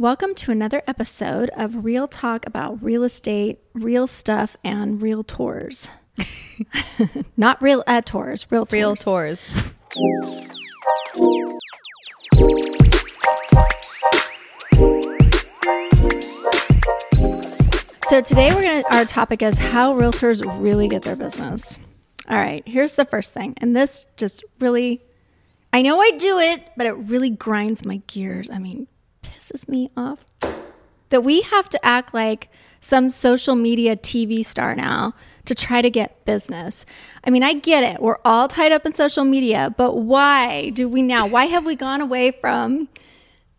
Welcome to another episode of Real Talk about real estate, real stuff, and real tours. Not real uh, tours, real tours. Real tours. So today we're gonna our topic is how realtors really get their business. All right, here's the first thing, and this just really I know I do it, but it really grinds my gears. I mean, pisses me off that we have to act like some social media TV star now to try to get business. I mean, I get it. We're all tied up in social media, but why do we now? Why have we gone away from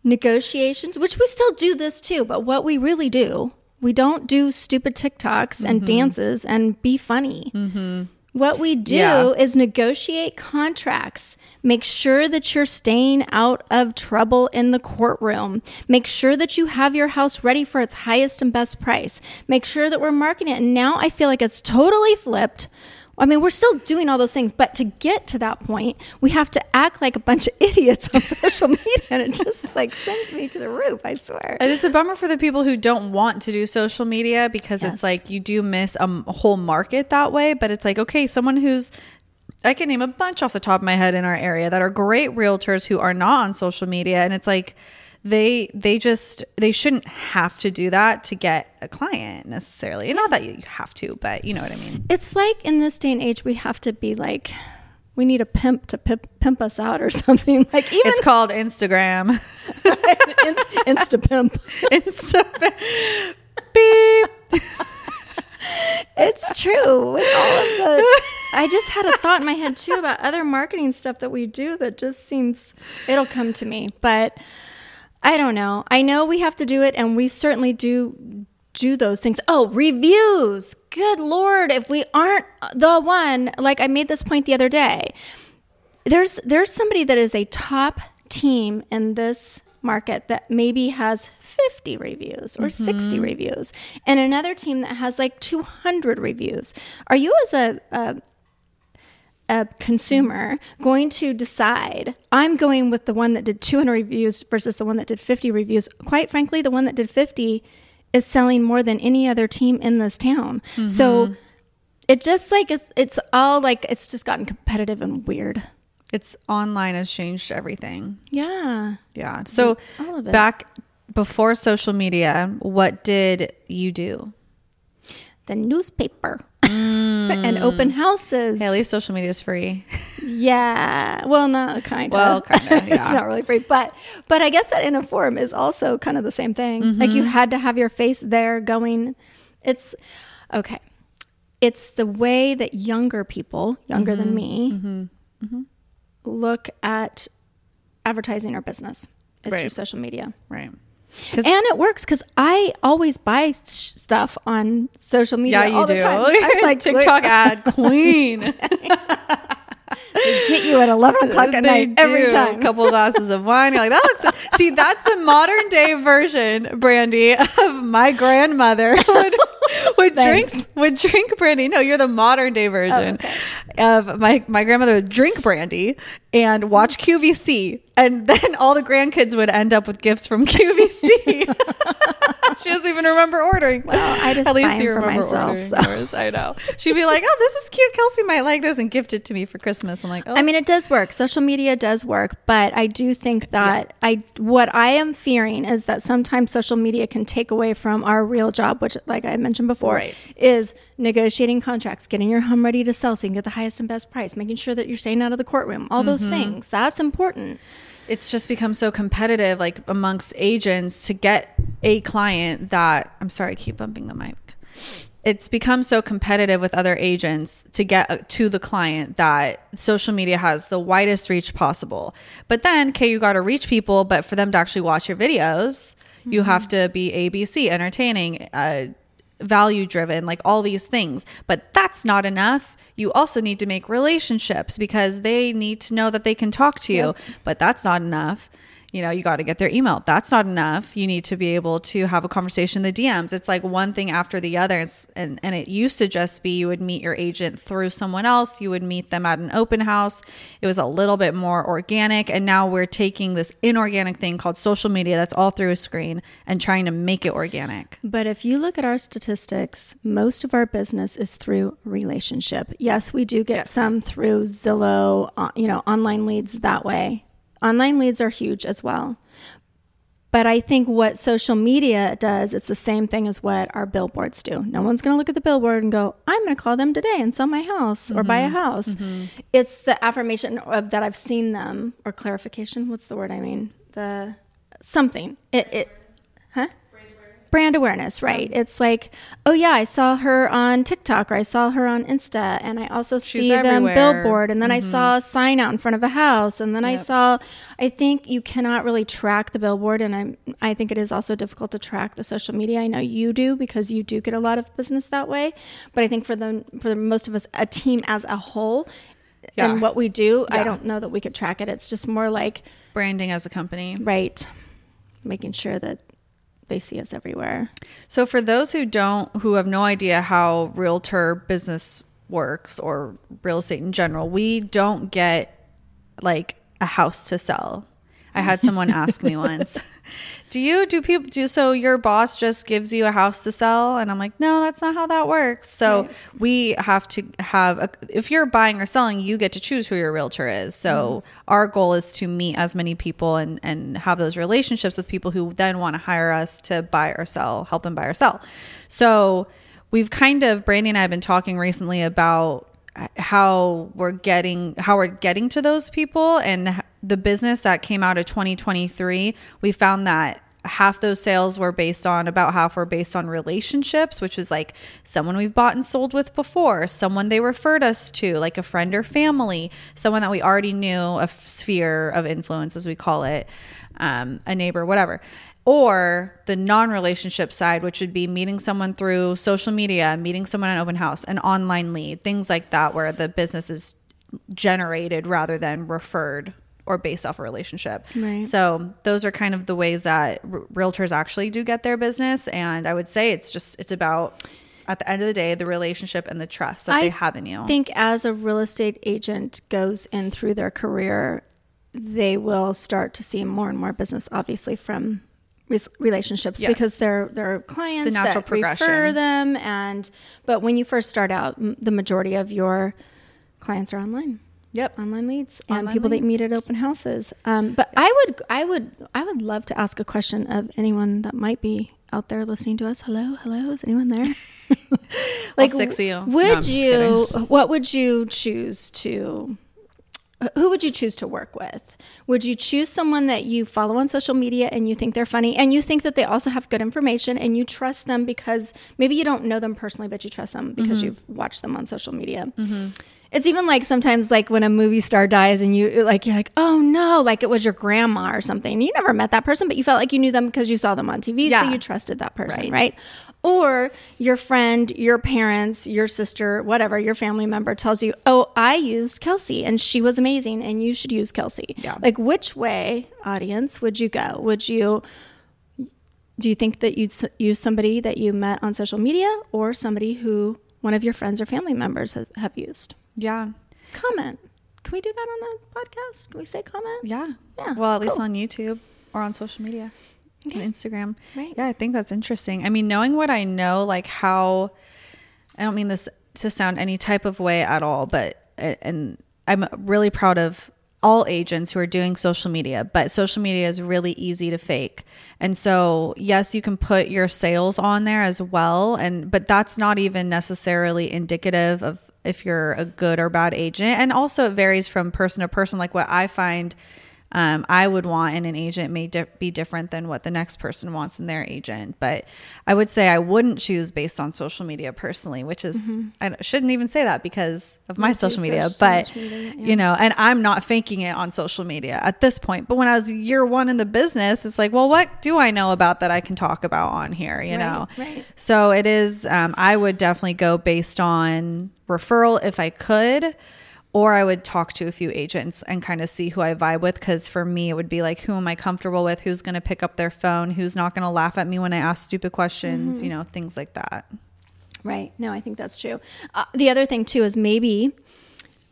negotiations, which we still do this too, but what we really do, we don't do stupid TikToks and mm-hmm. dances and be funny. Mm-hmm. What we do Yeah. is negotiate contracts. Make sure that you're staying out of trouble in the courtroom. Make sure that you have your house ready for its highest and best price. Make sure that we're marketing it. And now I feel like it's totally flipped. I mean, we're still doing all those things, but to get to that point, we have to act like a bunch of idiots on social media, and it just like sends me to the roof. I swear. And it's a bummer for the people who don't want to do social media because Yes. it's like you do miss a whole market that way. But it's like, okay, someone who's, I can name a bunch off the top of my head in our area that are great realtors who are not on social media. And it's like, they they just they shouldn't have to do that to get a client necessarily not that you have to but you know what i mean It's like in this day and age, we have to be like, we need a pimp to pimp, pimp us out or something. Like even it's called instagram Insta pimp. Insta- beep It's true. With all of the, I just had a thought in my head too about other marketing stuff that we do that just seems it'll come to me, but I don't know. I know we have to do it, and we certainly do do those things. Oh, reviews. Good lord, if we aren't the one, like I made this point the other day. There's there's somebody that is a top team in this market that maybe has 50 reviews or 60 mm-hmm. reviews and another team that has like 200 reviews are you as a, a a consumer going to decide I'm going with the one that did 200 reviews versus the one that did 50 reviews. Quite frankly, the one that did 50 is selling more than any other team in this town. So mm-hmm. it just like it's, it's all like it's just gotten competitive and weird. it's online has changed everything Yeah. Yeah. So all of it. back before social media, what did you do? The newspaper and open houses. Hey, at least social media is free. Yeah. Well, not kind of. Well, kinda, it's not really free, but but I guess that in a form is also kind of the same thing. Like Mm-hmm. you had to have your face there going. It's okay. It's the way that younger people, younger Mm-hmm. than me, look at advertising or business. Is through social media. Right. And it works because I always buy sh- stuff on social media. yeah, you all do. The time. I'm like TikTok ad queen. get you at eleven o'clock at night every do. time. A couple glasses of wine. You're like, that looks. See, that's the modern day version, Brandy, of my grandmother would, would drink would drink brandy. No, you're the modern day oh, version okay. of my my grandmother would drink brandy and watch mm-hmm. QVC, and then all the grandkids would end up with gifts from QVC. Remember ordering. Well, I just At least you remember myself, ordering so. yours. I know. She'd be like, "Oh, this is cute. Kelsey might like this," and gift it to me for Christmas. I'm like, "Oh, I mean, it does work. Social media does work, but I do think that I what I am fearing is that sometimes social media can take away from our real job, which, like I mentioned before, Right. is negotiating contracts, getting your home ready to sell so you can get the highest and best price, making sure that you're staying out of the courtroom, all those Mm-hmm. things. That's important. it's just become so competitive like amongst agents to get a client that I'm sorry I keep bumping the mic. It's become so competitive with other agents to get uh, to the client that social media has the widest reach possible. But then okay you got to reach people but for them to actually watch your videos you have to be abc entertaining uh, value driven like all these things. But that's not enough. You also need to make relationships because they need to know that they can talk to you. But that's not enough you know, you got to get their email. That's not enough. You need to be able to have a conversation in the DMs. It's like one thing after the other. It's, and, and it used to just be you would meet your agent through someone else, you would meet them at an open house. It was a little bit more organic. And now we're taking this inorganic thing called social media that's all through a screen and trying to make it organic. But if you look at our statistics, most of our business is through relationship. Yes, we do get Yes. some through Zillow, uh, you know, online leads that way. Online leads are huge as well. But I think what social media does, it's the same thing as what our billboards do. No one's going to look at the billboard and go, I'm going to call them today and sell my house or buy a mm-hmm. house. Mm-hmm. It's the affirmation of that I've seen them or clarification. What's the word I mean? The something. It, it huh? Brand awareness, right? It's like, oh yeah, I saw her on TikTok or I saw her on Insta, and I also see them billboard, and then I saw mm-hmm. a sign out in front of a house, and then I saw. I think you cannot really track the billboard, and I I think it is also difficult to track the social media. I know you do because you do get a lot of business that way, but I think for the for most of us, a team as a whole. Yeah. And what we do, I don't know that we could track it. It's just more like, Branding as a company. right, making sure that they see us everywhere. So for those who don't who have no idea how realtor business works or real estate in general, we don't get like a house to sell. I had someone ask me once, "Do you do people do so your boss just gives you a house to sell?" And I'm like, "No, that's not how that works." So we have to have a, if you're buying or selling, you get to choose who your realtor is. So mm-hmm. our goal is to meet as many people and and have those relationships with people who then want to hire us to buy or sell, help them buy or sell. So we've kind of Brandy and I have been talking recently about uh, how we're getting how we're getting to those people and the business that came out of 2023 we found that half those sales were based on about half were based on relationships which is like someone we've bought and sold with before someone they referred us to like a friend or family someone that we already knew a sphere of influence as we call it um, a neighbor whatever. Or the non-relationship side which would be meeting someone through social media meeting someone at an open house an online lead things like that where the business is generated rather than referred or based off a relationship Right. so those are kind of the ways that r- realtors actually do get their business and i would say it's just it's about at the end of the day the relationship and the trust that I they have in you I think as a real estate agent goes in through their career, they will start to see more and more business, obviously from relationships Yes. because they're they're clients that refer them. And but when you first start out, m- the majority of your clients are online. Yep Online leads and Online people that meet at open houses. Um, but I would, I would, I would love to ask a question of anyone that might be out there listening to us. Hello, hello, is anyone there? like, six of you. Would just you? What would you choose to? Who would you choose to work with? Would you choose someone that you follow on social media and you think they're funny and you think that they also have good information and you trust them because maybe you don't know them personally, but you trust them because Mm-hmm. you've watched them on social media? It's even like sometimes like when a movie star dies and you like you're like oh no like it was your grandma or something. You never met that person but you felt like you knew them because you saw them on TV so you trusted that person Right. right? Or your friend your parents your sister whatever your family member tells you oh I used Kelsey and she was amazing and you should use Kelsey. Yeah. like which way audience would you go? Would you do you think that you'd use somebody that you met on social media or somebody who one of your friends or family members have, have used yeah comment. Can we do that on a podcast? Can we say comment? Yeah. Yeah, Well, at least on YouTube or on social media, Okay. on Instagram. Right. Yeah, I think that's interesting. I mean, knowing what I know, like how, I don't mean this to sound any type of way at all, but, and I'm really proud of all agents who are doing social media, but social media is really easy to fake. And so, yes, you can put your sales on there as well and but that's not even necessarily indicative of if you're a good or bad agent. And also it varies from person to person like what I find um, I would want in an agent may di- be different than what the next person wants in their agent. But I would say I wouldn't choose based on social media personally, which is, I shouldn't even say that because of my social media. but, media, yeah. you know, and I'm not faking it on social media at this point. But when I was year one in the business, it's like, well, what do I know about that I can talk about on here, you Right, know? right. So it is, um, I would definitely go based on referral if I could, or I would talk to a few agents and kind of see who I vibe with. Cause for me, it would be like, who am I comfortable with? Who's going to pick up their phone? Who's not going to laugh at me when I ask stupid questions? Mm-hmm. You know, things like that. Right. No, I think that's true. Uh, the other thing too is maybe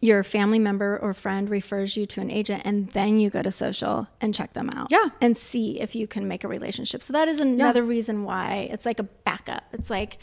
your family member or friend refers you to an agent and then you go to social and check them out. Yeah. And see if you can make a relationship. So that is another reason why it's like a backup. It's like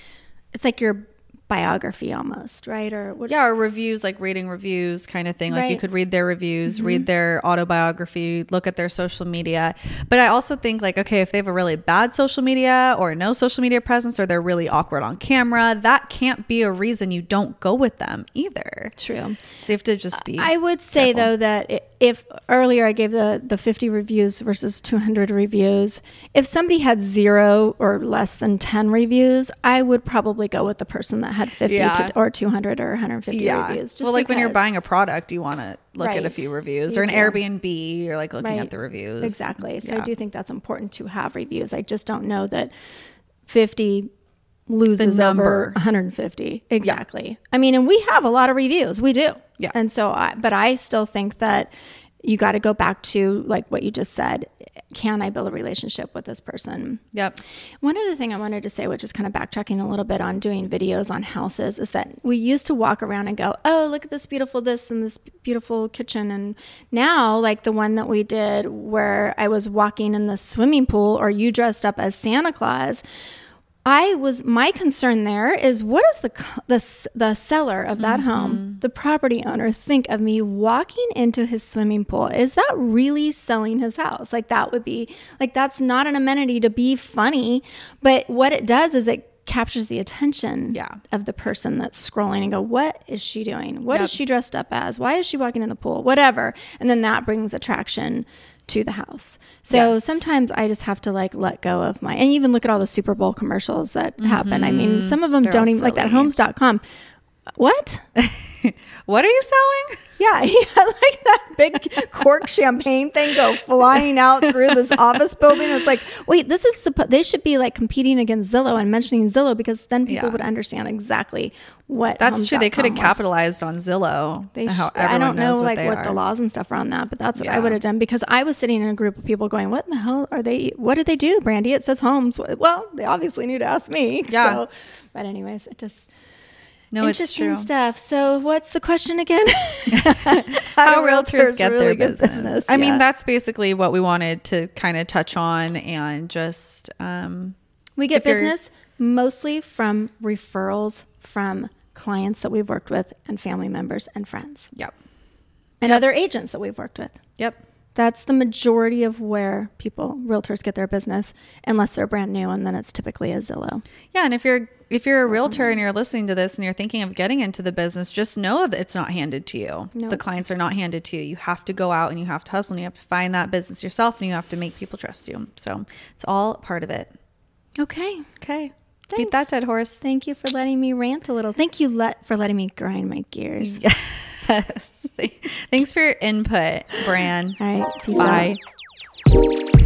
it's like your biography almost, right? Or what Yeah, or reviews, like reading reviews kind of thing. Like you Right. Mm-hmm. could read their reviews, read their autobiography, look at their social media. But I also think, like, okay, if they have a really bad social media or no social media presence or they're really awkward on camera, that can't be a reason you don't go with them either. true. So you have to just be. I would say careful. though that if earlier I gave the the 50 reviews versus 200 reviews, if somebody had 0 or less than 10 reviews, I would probably go with the person that had 50 Yeah. to, or 200 or 150 yeah. reviews. Just well, like when you're buying a product, you want to look at a few reviews You or an do. Airbnb, you're like looking Right. at the reviews. Exactly. So I do think that's important to have reviews. I just don't know that 50 loses number. over 150. Exactly. I mean, and we have a lot of reviews. We do. Yeah. And so I but I still think that you got to go back to like what you just said. Can I build a relationship with this person? Yep. One other thing I wanted to say, which is kind of backtracking a little bit on doing videos on houses, is that we used to walk around and go, "Oh, look at this beautiful this and this beautiful kitchen," and now, like the one that we did where I was walking in the swimming pool, or you dressed up as Santa Claus. I was my concern there is what does the the the seller of that mm-hmm. home, the property owner, think of me walking into his swimming pool? Is that really selling his house? Like that would be like that's not an amenity to be funny, but what it does is it captures the attention Yeah. of the person that's scrolling and go, what is she doing? What is Yep. she dressed up as? Why is she walking in the pool? Whatever, and then that brings attraction to the house. So Yes. sometimes I just have to like let go of my and even look at all the Super Bowl commercials that happen. I mean, some of them Mm-hmm. They're don't even like that homes.com. What? What are you selling? Yeah, he had like that big cork champagne thing go flying out through this office building. It's like, wait, this is supposed, they should be like competing against Zillow and mentioning Zillow because then people Yeah. would understand exactly what That's true. They could have capitalized on Zillow. They sh- I don't know knows like what the laws and stuff are on that, but that's what I would have done because I was sitting in a group of people going, "What in the hell are they? What do they do, Brandy? It says homes. Well, they obviously need to ask me." Yeah. So, but anyways, it just No, it's interesting true. stuff. So, what's the question again? How realtors, get really their get business. I mean, that's basically what we wanted to kind of touch on and just um, we get if you're- business mostly from referrals from clients that we've worked with and family members and friends yep, and other agents that we've worked with. yep, That's the majority of where people, realtors, get their business, unless they're brand new, and then it's typically a Zillow. yeah. And if you're if you're a realtor and you're listening to this and you're thinking of getting into the business, just know that it's not handed to you. No. The clients are not handed to you. You have to go out and you have to hustle and you have to find that business yourself and you have to make people trust you. So it's all part of it. Okay. Okay. Thanks. Beat that dead horse. Thank you for letting me rant a little. Thank you let, for letting me grind my gears. Yes. Thanks for your input, Bran. All right. Peace Bye. out.